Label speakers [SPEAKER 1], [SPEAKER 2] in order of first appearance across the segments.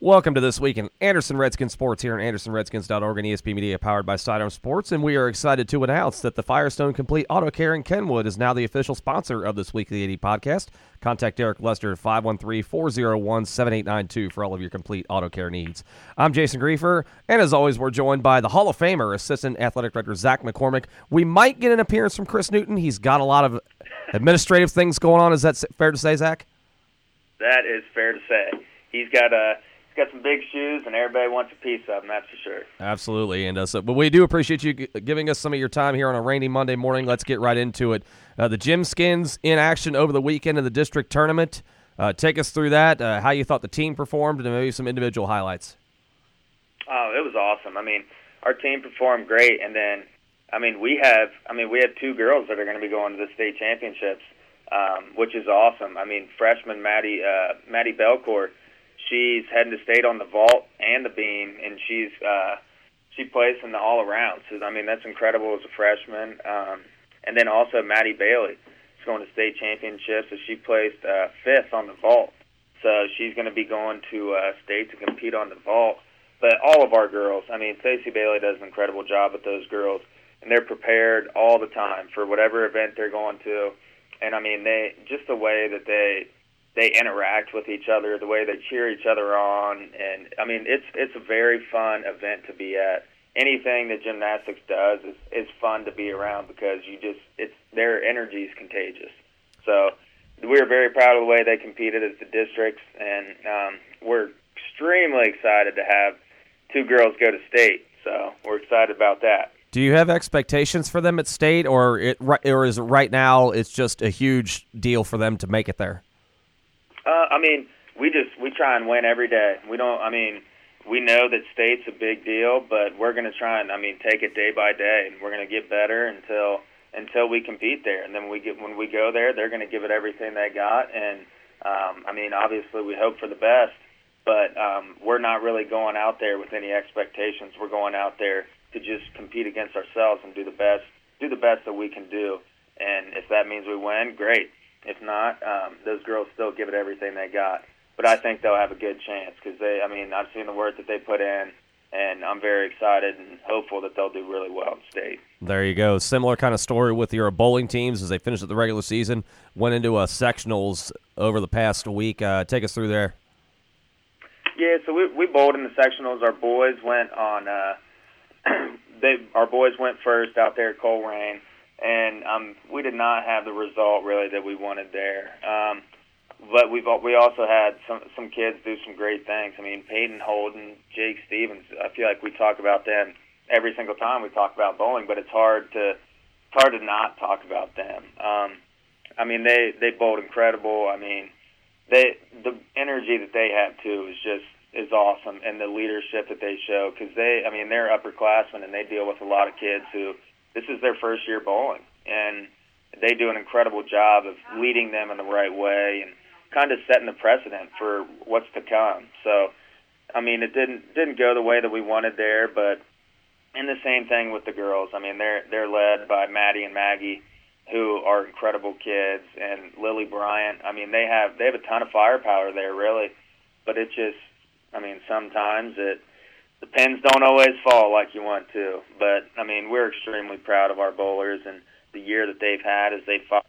[SPEAKER 1] Welcome to this week in Anderson Redskins Sports here on AndersonRedskins.org and ESP Media powered by Sidearm Sports. And we are excited to announce that the Firestone Complete Auto Care in Kenwood is now the official sponsor of this weekly AD podcast. Contact Derek Lester at 513 401 7892 for all of your complete auto care needs. I'm Jason Griefer, and as always, we're joined by the Hall of Famer, Assistant Athletic Director Zach McCormick. We might get an appearance from Chris Newton. He's got a lot of administrative things going on. Is that fair to say, Zach?
[SPEAKER 2] That is fair to say. He's got a got some big shoes, and everybody wants a piece of them. That's for sure.
[SPEAKER 1] Absolutely, and uh, so, but we do appreciate you g- giving us some of your time here on a rainy Monday morning. Let's get right into it. Uh, the Gym Skins in action over the weekend in the district tournament. Uh, take us through that. Uh, how you thought the team performed, and maybe some individual highlights.
[SPEAKER 2] Oh, it was awesome. I mean, our team performed great, and then, I mean, we have, I mean, we have two girls that are going to be going to the state championships, um, which is awesome. I mean, freshman Maddie uh, Maddie Belcourt she's heading to state on the vault and the beam, and she's uh, she plays in the all around. So I mean that's incredible as a freshman. Um, and then also Maddie Bailey is going to state championships, so she placed uh, fifth on the vault. So she's going to be going to uh, state to compete on the vault. But all of our girls, I mean, Stacey Bailey does an incredible job with those girls, and they're prepared all the time for whatever event they're going to. And I mean, they just the way that they they interact with each other, the way they cheer each other on, and I mean it's it's a very fun event to be at. Anything that gymnastics does is is fun to be around because you just it's their energy is contagious. So we're very proud of the way they competed as the districts, and um, we're extremely excited to have two girls go to state. So we're excited about that.
[SPEAKER 1] Do you have expectations for them at state, or it, or is right now it's just a huge deal for them to make it there?
[SPEAKER 2] Uh, I mean, we just we try and win every day. We don't. I mean, we know that state's a big deal, but we're going to try and I mean take it day by day, and we're going to get better until until we compete there. And then we get when we go there, they're going to give it everything they got. And um, I mean, obviously, we hope for the best, but um, we're not really going out there with any expectations. We're going out there to just compete against ourselves and do the best do the best that we can do. And if that means we win, great. If not, um, those girls still give it everything they got. But I think they'll have a good chance because they. I mean, I've seen the work that they put in, and I'm very excited and hopeful that they'll do really well in state.
[SPEAKER 1] There you go. Similar kind of story with your bowling teams as they finished the regular season, went into a sectionals over the past week. Uh, take us through there.
[SPEAKER 2] Yeah, so we we bowled in the sectionals. Our boys went on. Uh, they our boys went first out there at Colerain and um, we did not have the result really that we wanted there. Um, but we've we also had some some kids do some great things. I mean, Peyton Holden, Jake Stevens. I feel like we talk about them every single time we talk about bowling, but it's hard to it's hard to not talk about them. Um, I mean, they they bowled incredible. I mean, they the energy that they have too is just is awesome, and the leadership that they show because they I mean they're upperclassmen and they deal with a lot of kids who this is their first year bowling, and they do an incredible job of leading them in the right way and kind of setting the precedent for what's to come. So, I mean, it didn't didn't go the way that we wanted there, but and the same thing with the girls. I mean, they're they're led by Maddie and Maggie, who are incredible kids, and Lily Bryant. I mean, they have they have a ton of firepower there, really, but it just, I mean, sometimes it the pins don't always fall like you want to. But I mean, we're extremely proud of our bowlers and the year that they've had as they fought.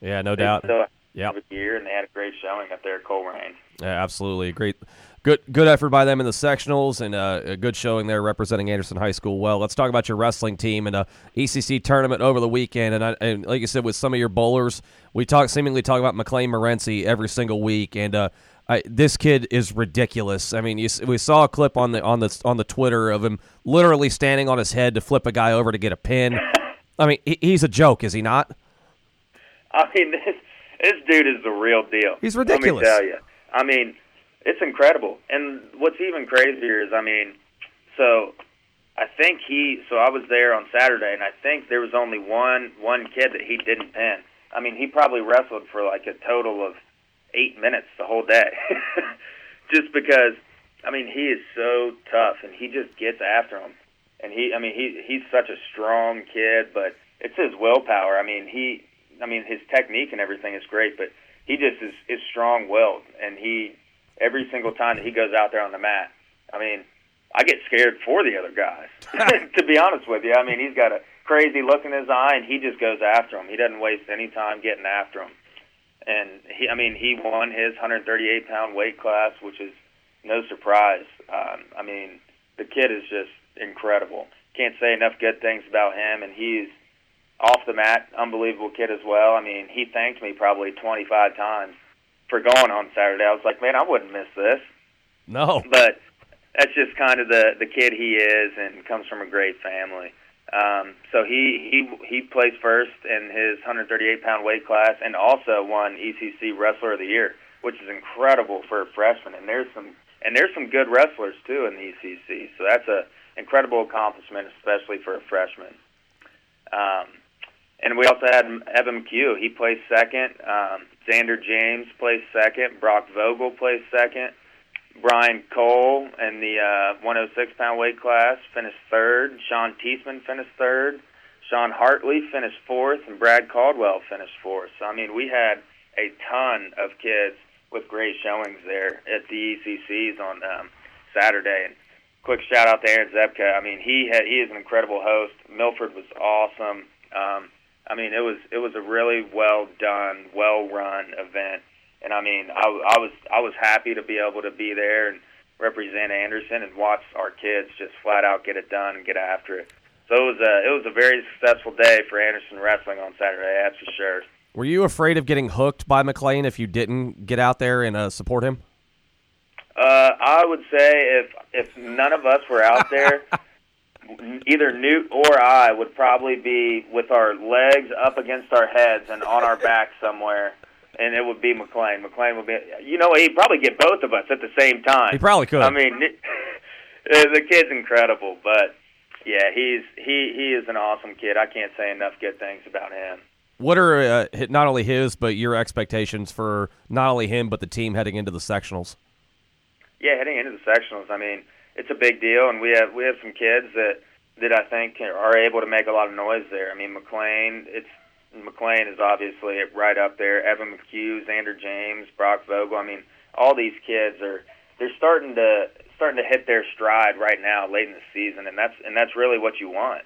[SPEAKER 1] Yeah, no doubt.
[SPEAKER 2] Yeah, year and they had a great showing up there at Colerain.
[SPEAKER 1] Yeah, absolutely, great. Good, good effort by them in the sectionals, and uh, a good showing there representing Anderson High School. Well, let's talk about your wrestling team and a ECC tournament over the weekend. And, I, and like you said, with some of your bowlers, we talk seemingly talk about McLean Morency every single week, and uh, I, this kid is ridiculous. I mean, you, we saw a clip on the on the on the Twitter of him literally standing on his head to flip a guy over to get a pin. I mean, he, he's a joke, is he not?
[SPEAKER 2] I mean, this this dude is the real deal.
[SPEAKER 1] He's ridiculous.
[SPEAKER 2] Let me tell you. I mean, it's incredible. And what's even crazier is, I mean, so I think he. So I was there on Saturday, and I think there was only one one kid that he didn't pin. I mean, he probably wrestled for like a total of eight minutes the whole day, just because. I mean, he is so tough, and he just gets after him. And he, I mean, he he's such a strong kid, but it's his willpower. I mean, he, I mean, his technique and everything is great, but he just is is strong willed, and he every single time that he goes out there on the mat, I mean, I get scared for the other guys. to be honest with you, I mean, he's got a crazy look in his eye, and he just goes after him. He doesn't waste any time getting after him. And he, I mean, he won his 138 pound weight class, which is no surprise. Um, I mean, the kid is just incredible. Can't say enough good things about him, and he's off the mat, unbelievable kid as well. I mean, he thanked me probably 25 times for going on Saturday. I was like, man, I wouldn't miss this.
[SPEAKER 1] No,
[SPEAKER 2] but that's just kind of the the kid he is, and comes from a great family. Um, so he he he plays first in his 138 pound weight class, and also won ECC Wrestler of the Year, which is incredible for a freshman. And there's some and there's some good wrestlers too in the ECC, so that's a incredible accomplishment, especially for a freshman. Um, and we also had Evan McHugh. He placed second. Um, Xander James placed second. Brock Vogel placed second. Brian Cole in the uh, 106 pound weight class finished third. Sean Teasman finished third. Sean Hartley finished fourth, and Brad Caldwell finished fourth. So I mean, we had a ton of kids with great showings there at the ECCs on um, Saturday. And quick shout out to Aaron Zepka. I mean, he had he is an incredible host. Milford was awesome. Um, I mean, it was it was a really well done, well run event, and I mean, I, I was I was happy to be able to be there and represent Anderson and watch our kids just flat out get it done and get after it. So it was a it was a very successful day for Anderson wrestling on Saturday, that's for sure.
[SPEAKER 1] Were you afraid of getting hooked by McLean if you didn't get out there and uh, support him?
[SPEAKER 2] Uh, I would say if if none of us were out there, either Newt or I would probably be with our legs up against our heads and on our back somewhere, and it would be McLean. McLean would be, you know, he'd probably get both of us at the same time.
[SPEAKER 1] He probably could.
[SPEAKER 2] I mean, the kid's incredible, but yeah, he's he he is an awesome kid. I can't say enough good things about him.
[SPEAKER 1] What are uh, not only his but your expectations for not only him but the team heading into the sectionals?
[SPEAKER 2] Yeah, heading into the sectionals. I mean, it's a big deal, and we have we have some kids that that I think are able to make a lot of noise there. I mean, McLean, it's McLean is obviously right up there. Evan McHugh, Xander James, Brock Vogel. I mean, all these kids are they're starting to starting to hit their stride right now, late in the season, and that's and that's really what you want.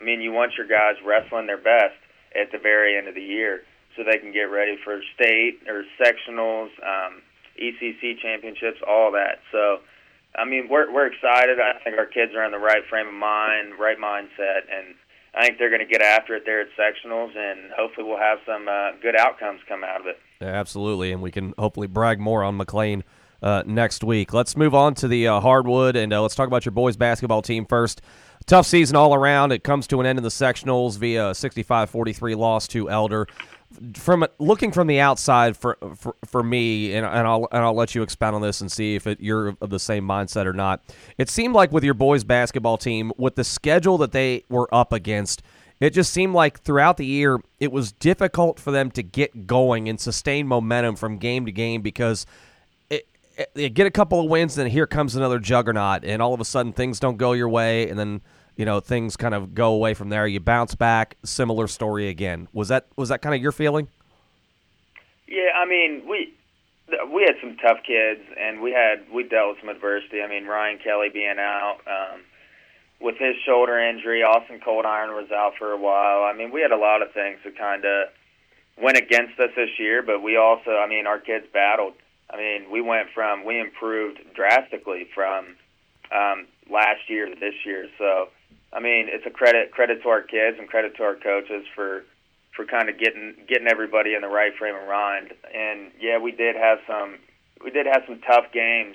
[SPEAKER 2] I mean, you want your guys wrestling their best at the very end of the year, so they can get ready for state or sectionals, um, ECC championships, all that. So I mean, we're we're excited. I think our kids are in the right frame of mind, right mindset, and I think they're going to get after it there at sectionals, and hopefully we'll have some uh, good outcomes come out of it.
[SPEAKER 1] Yeah, absolutely, and we can hopefully brag more on McLean uh, next week. Let's move on to the uh, hardwood, and uh, let's talk about your boys basketball team first. Tough season all around. It comes to an end in the sectionals via 65-43 loss to Elder from looking from the outside for for, for me, and, and I'll and I'll let you expound on this and see if it, you're of the same mindset or not. It seemed like with your boys' basketball team, with the schedule that they were up against, it just seemed like throughout the year it was difficult for them to get going and sustain momentum from game to game because. It, get a couple of wins, and here comes another juggernaut, and all of a sudden things don't go your way, and then you know things kind of go away from there. You bounce back, similar story again. Was that was that kind of your feeling?
[SPEAKER 2] Yeah, I mean we we had some tough kids, and we had we dealt with some adversity. I mean Ryan Kelly being out um, with his shoulder injury, Austin Coldiron was out for a while. I mean we had a lot of things that kind of went against us this year, but we also, I mean, our kids battled. I mean, we went from we improved drastically from um, last year to this year. So I mean, it's a credit credit to our kids and credit to our coaches for for kind of getting getting everybody in the right frame of mind. And yeah, we did have some we did have some tough games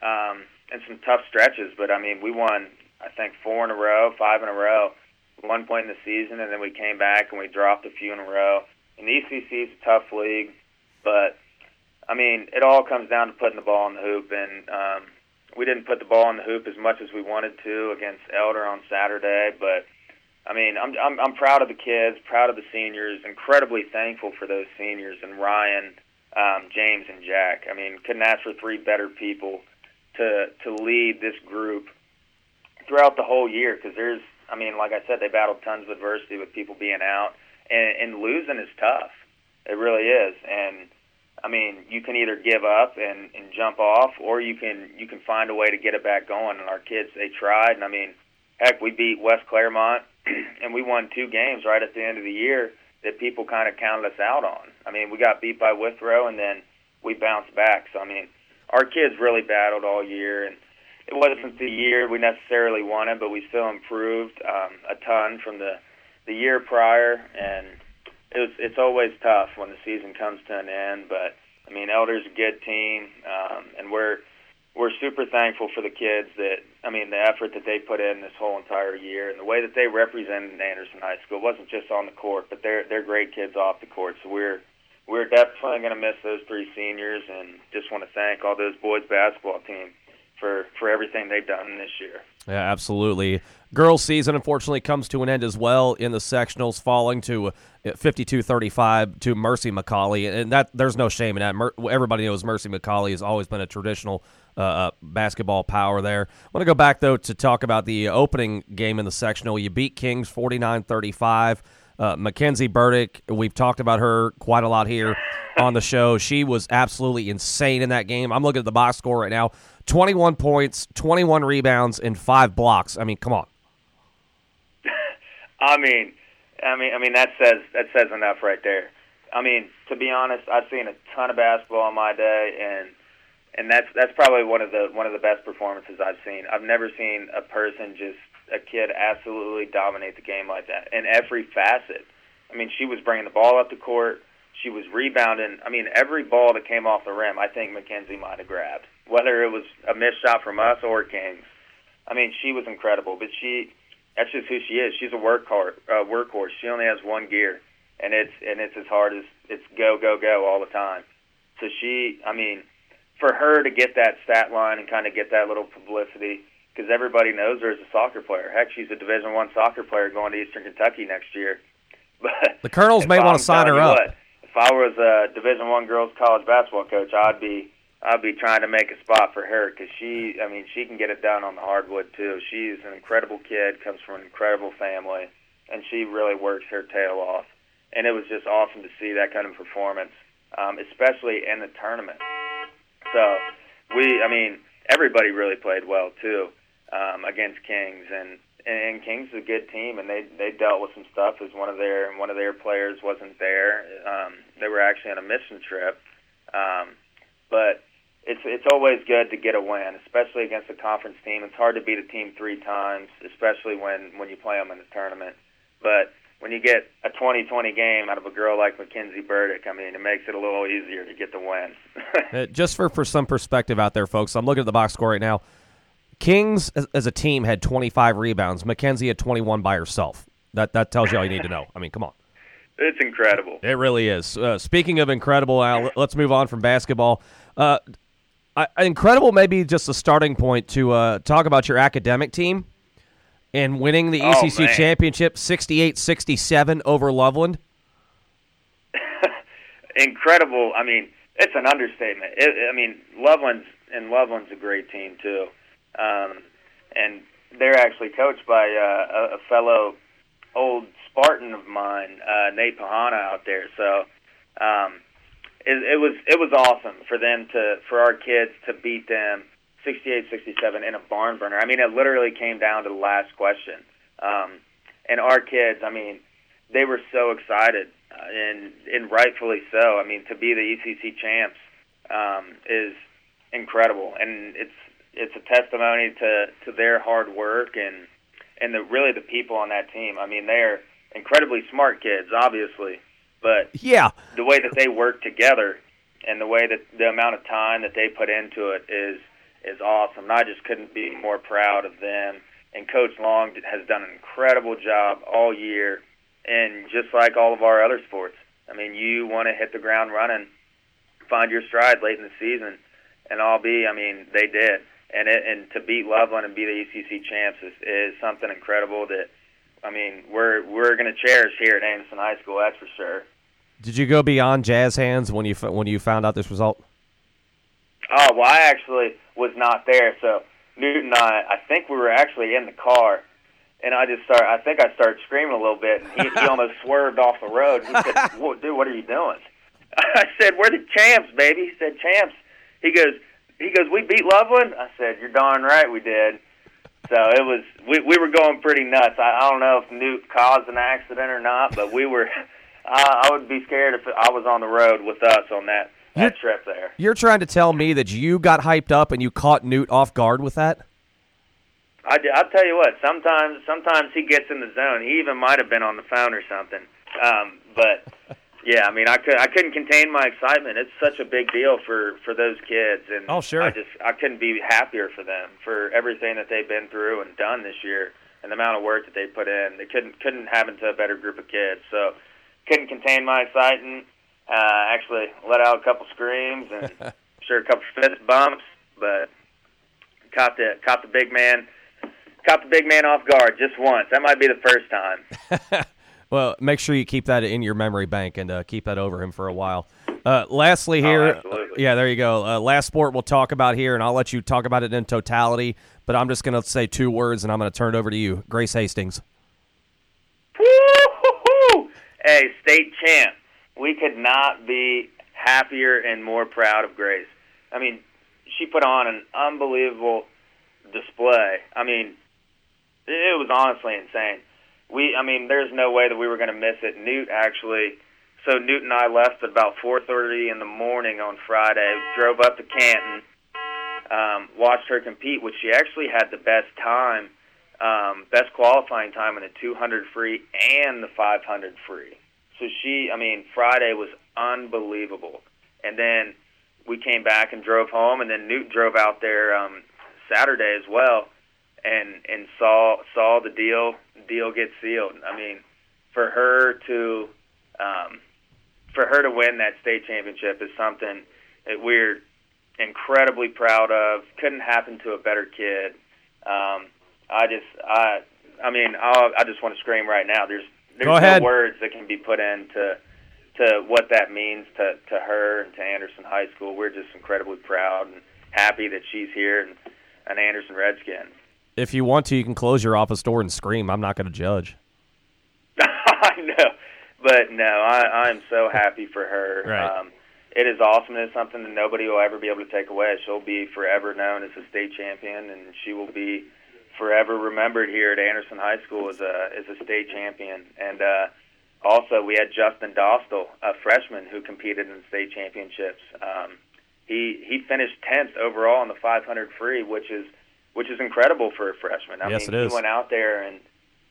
[SPEAKER 2] um, and some tough stretches, but I mean, we won I think four in a row, five in a row, one point in the season, and then we came back and we dropped a few in a row. And the ECC is a tough league, but I mean, it all comes down to putting the ball in the hoop and. Um, we didn't put the ball in the hoop as much as we wanted to against Elder on Saturday, but I mean, I'm I'm I'm proud of the kids, proud of the seniors, incredibly thankful for those seniors and Ryan, um, James, and Jack. I mean, couldn't ask for three better people to to lead this group throughout the whole year because there's, I mean, like I said, they battled tons of adversity with people being out, and, and losing is tough. It really is, and I mean, you can either give up and, and jump off, or you can you can find a way to get it back going. And our kids, they tried, and I mean, heck, we beat West Clermont, and we won two games right at the end of the year that people kind of counted us out on. I mean, we got beat by Withrow, and then we bounced back. So I mean, our kids really battled all year, and it wasn't the year we necessarily wanted, but we still improved um, a ton from the the year prior, and it was, it's always tough when the season comes to an end. But I mean, Elder's a good team, um, and we're we're super thankful for the kids that I mean the effort that they put in this whole entire year and the way that they represented Anderson High School. It wasn't just on the court, but they're they're great kids off the court. So we're we're definitely going to miss those three seniors, and just want to thank all those boys basketball team for for everything they've done this year.
[SPEAKER 1] Yeah, absolutely. Girls' season unfortunately comes to an end as well in the sectionals, falling to 52-35 to Mercy McAuley, and that there's no shame in that. Mer- everybody knows Mercy McAuley has always been a traditional uh, uh basketball power there. I want to go back though to talk about the opening game in the sectional. You beat Kings 49-35. Uh, Mackenzie Burdick, we've talked about her quite a lot here on the show. She was absolutely insane in that game. I'm looking at the box score right now 21 points, 21 rebounds, and five blocks. I mean, come on.
[SPEAKER 2] I mean, I mean, I mean that says that says enough right there. I mean, to be honest, I've seen a ton of basketball in my day, and and that's that's probably one of the one of the best performances I've seen. I've never seen a person just a kid absolutely dominate the game like that in every facet. I mean, she was bringing the ball up the court. She was rebounding. I mean, every ball that came off the rim, I think Mackenzie might have grabbed, whether it was a missed shot from us or Kings. I mean, she was incredible. But she, that's just who she is. She's a workhorse. Uh, workhorse. She only has one gear, and it's and it's as hard as it's go go go all the time. So she, I mean, for her to get that stat line and kind of get that little publicity, because everybody knows her as a soccer player. Heck, she's a Division One soccer player going to Eastern Kentucky next year.
[SPEAKER 1] But the Colonels may want to sign her up. What,
[SPEAKER 2] if I was a Division One girls college basketball coach, I'd be I'd be trying to make a spot for her because she, I mean, she can get it done on the hardwood too. She's an incredible kid, comes from an incredible family, and she really works her tail off. And it was just awesome to see that kind of performance, um, especially in the tournament. So we, I mean, everybody really played well too um, against Kings, and and Kings is a good team, and they they dealt with some stuff as one of their one of their players wasn't there. Um, they were actually on a mission trip, um, but it's it's always good to get a win, especially against a conference team. It's hard to beat a team three times, especially when when you play them in a tournament. But when you get a 20-20 game out of a girl like Mackenzie Burdick, I mean, it makes it a little easier to get the win.
[SPEAKER 1] Uh, just for, for some perspective out there, folks, I'm looking at the box score right now. Kings as, as, a team had 25 rebounds. Mackenzie had 21 by herself. That that tells you all you need to know. I mean, come on.
[SPEAKER 2] It's incredible.
[SPEAKER 1] It really is. Uh, speaking of incredible, Al, let's move on from basketball. Uh, I, incredible, maybe just a starting point to uh, talk about your academic team and winning the ECC oh, championship 68-67 over Loveland.
[SPEAKER 2] incredible. I mean, it's an understatement. It, I mean, Loveland's and Loveland's a great team too um, and they're actually coached by uh, a, a fellow old Spartan of mine, uh, Nate Pahana, out there. So um, it, it was it was awesome for them to for our kids to beat them 68-67 in a barn burner. I mean, it literally came down to the last question. Um, and our kids, I mean, they were so excited, uh, and and rightfully so. I mean, to be the ECC champs um, is incredible, and it's it's a testimony to to their hard work and and the really the people on that team. I mean, they're incredibly smart kids, obviously, but
[SPEAKER 1] yeah,
[SPEAKER 2] the way that they work together and the way that the amount of time that they put into it is is awesome. And I just couldn't be more proud of them. And Coach Long has done an incredible job all year, and just like all of our other sports. I mean, you want to hit the ground running, find your stride late in the season, and all be. I mean, they did and it, and to beat Loveland and be the ECC champs is, is something incredible that I mean we're we're going to cherish here at Anderson High School. That's for sure.
[SPEAKER 1] Did you go beyond jazz hands when you when you found out this result?
[SPEAKER 2] Oh well, I actually was not there. So Newton and I, I think we were actually in the car, and I just started. I think I started screaming a little bit, and he, he almost swerved off the road. He said, "Dude, what are you doing?" I said, "We're the champs, baby." He said, "Champs." He goes, he goes, "We beat Loveland." I said, "You're darn right we did." So it was we we were going pretty nuts. I, I don't know if Newt caused an accident or not, but we were. I, I would be scared if I was on the road with us on that that trip there.
[SPEAKER 1] You're trying to tell me that you got hyped up and you caught Newt off guard with that?
[SPEAKER 2] I, I'll tell you what. Sometimes, sometimes he gets in the zone. He even might have been on the phone or something. Um, but yeah, I mean, I could I couldn't contain my excitement. It's such a big deal for for those kids, and
[SPEAKER 1] oh sure,
[SPEAKER 2] I just I couldn't be happier for them for everything that they've been through and done this year, and the amount of work that they put in. They couldn't couldn't happen to a better group of kids. So couldn't contain my excitement. Uh, actually, let out a couple screams and sure a couple fist bumps, but caught the caught the big man caught the big man off guard just once. That might be the first time.
[SPEAKER 1] well, make sure you keep that in your memory bank and uh, keep that over him for a while. Uh, lastly, here,
[SPEAKER 2] oh,
[SPEAKER 1] yeah, there you go. Uh, last sport we'll talk about here, and I'll let you talk about it in totality. But I'm just going to say two words, and I'm going to turn it over to you, Grace Hastings.
[SPEAKER 2] Woo-hoo-hoo! Hey, state champ. We could not be happier and more proud of Grace. I mean, she put on an unbelievable display. I mean, it was honestly insane. We, I mean, there's no way that we were going to miss it. Newt actually, so Newt and I left at about 4:30 in the morning on Friday. Drove up to Canton, um, watched her compete, which she actually had the best time, um, best qualifying time in the 200 free and the 500 free. So she, I mean, Friday was unbelievable. And then we came back and drove home, and then Newt drove out there um, Saturday as well and and saw saw the deal deal get sealed. I mean, for her to um, for her to win that state championship is something that we're incredibly proud of. Couldn't happen to a better kid. Um, I just I I mean I'll, I just want to scream right now. There's there's
[SPEAKER 1] Go ahead.
[SPEAKER 2] no words that can be put into to what that means to to her and to Anderson High School. We're just incredibly proud and happy that she's here and an Anderson Redskin
[SPEAKER 1] if you want to, you can close your office door and scream. I'm not going to judge.
[SPEAKER 2] I know, but no, I, I'm so happy for her.
[SPEAKER 1] Right.
[SPEAKER 2] Um, it is awesome. It's something that nobody will ever be able to take away. She'll be forever known as a state champion, and she will be forever remembered here at Anderson High School as a as a state champion. And uh, also, we had Justin Dostal, a freshman who competed in the state championships. Um, he he finished tenth overall in the 500 free, which is which is incredible for a freshman. I
[SPEAKER 1] yes,
[SPEAKER 2] mean,
[SPEAKER 1] it is.
[SPEAKER 2] he went out there and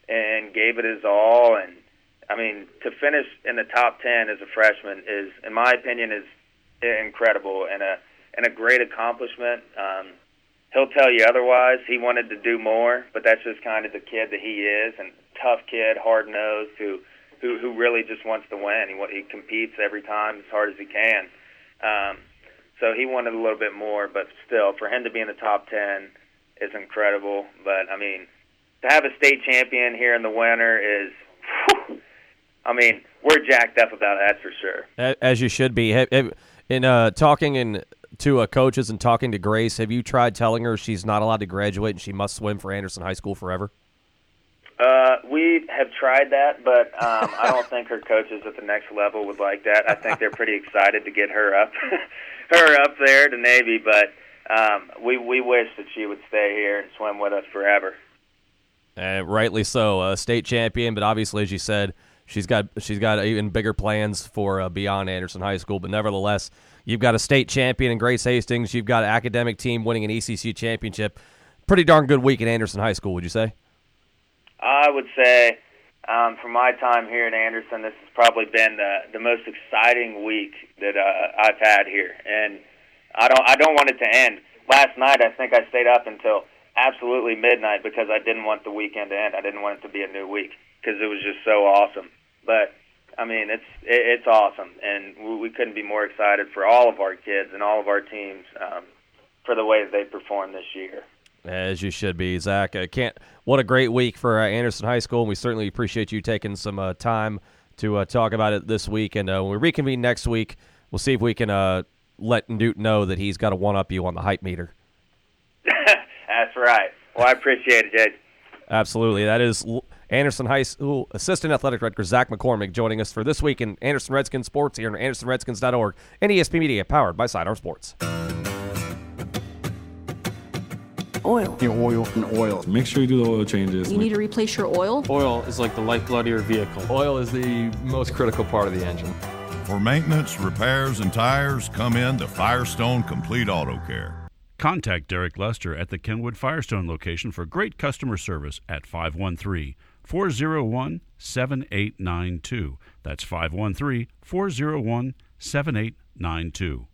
[SPEAKER 2] and gave it his all, and I mean, to finish in the top ten as a freshman is, in my opinion, is incredible and a and a great accomplishment. Um, he'll tell you otherwise. He wanted to do more, but that's just kind of the kid that he is, and tough kid, hard nosed, who who who really just wants to win. He he competes every time as hard as he can. Um, so he wanted a little bit more, but still, for him to be in the top ten is incredible. But I mean, to have a state champion here in the winter is, whew, I mean, we're jacked up about it, that's for sure.
[SPEAKER 1] As you should be. In uh, talking in, to uh, coaches and talking to Grace, have you tried telling her she's not allowed to graduate and she must swim for Anderson High School forever?
[SPEAKER 2] Uh, we have tried that, but um, I don't think her coaches at the next level would like that. I think they're pretty excited to get her up, her up there to Navy, but um, we we wish that she would stay here and swim with us forever.
[SPEAKER 1] And rightly so, a state champion, but obviously, as you said, she's got she's got even bigger plans for uh, beyond Anderson High School. But nevertheless, you've got a state champion in Grace Hastings. You've got an academic team winning an ECC championship. Pretty darn good week at Anderson High School, would you say?
[SPEAKER 2] I would say, um, from my time here at Anderson, this has probably been the the most exciting week that uh, I've had here, and I don't I don't want it to end. Last night I think I stayed up until absolutely midnight because I didn't want the weekend to end. I didn't want it to be a new week because it was just so awesome. But I mean, it's it, it's awesome, and we, we couldn't be more excited for all of our kids and all of our teams um, for the way they performed this year.
[SPEAKER 1] As you should be, Zach. I can't. What a great week for uh, Anderson High School, and we certainly appreciate you taking some uh, time to uh, talk about it this week. And uh, when we reconvene next week, we'll see if we can uh, let Newt know that he's got to one up you on the hype meter.
[SPEAKER 2] That's right. Well, I appreciate it, Jade.
[SPEAKER 1] Absolutely. That is Anderson High School Assistant Athletic Director Zach McCormick joining us for this week in Anderson Redskins Sports here on AndersonRedskins.org and ESP Media, powered by Sidearm Sports.
[SPEAKER 3] Oil.
[SPEAKER 4] Your oil.
[SPEAKER 3] And oil.
[SPEAKER 5] Make sure you do the oil changes.
[SPEAKER 6] You need to replace your oil.
[SPEAKER 7] Oil is like the lifeblood of your vehicle.
[SPEAKER 8] Oil is the most critical part of the engine.
[SPEAKER 9] For maintenance, repairs, and tires, come in to Firestone Complete Auto Care.
[SPEAKER 10] Contact Derek Lester at the Kenwood Firestone location for great customer service at 513 401 7892. That's 513 401 7892.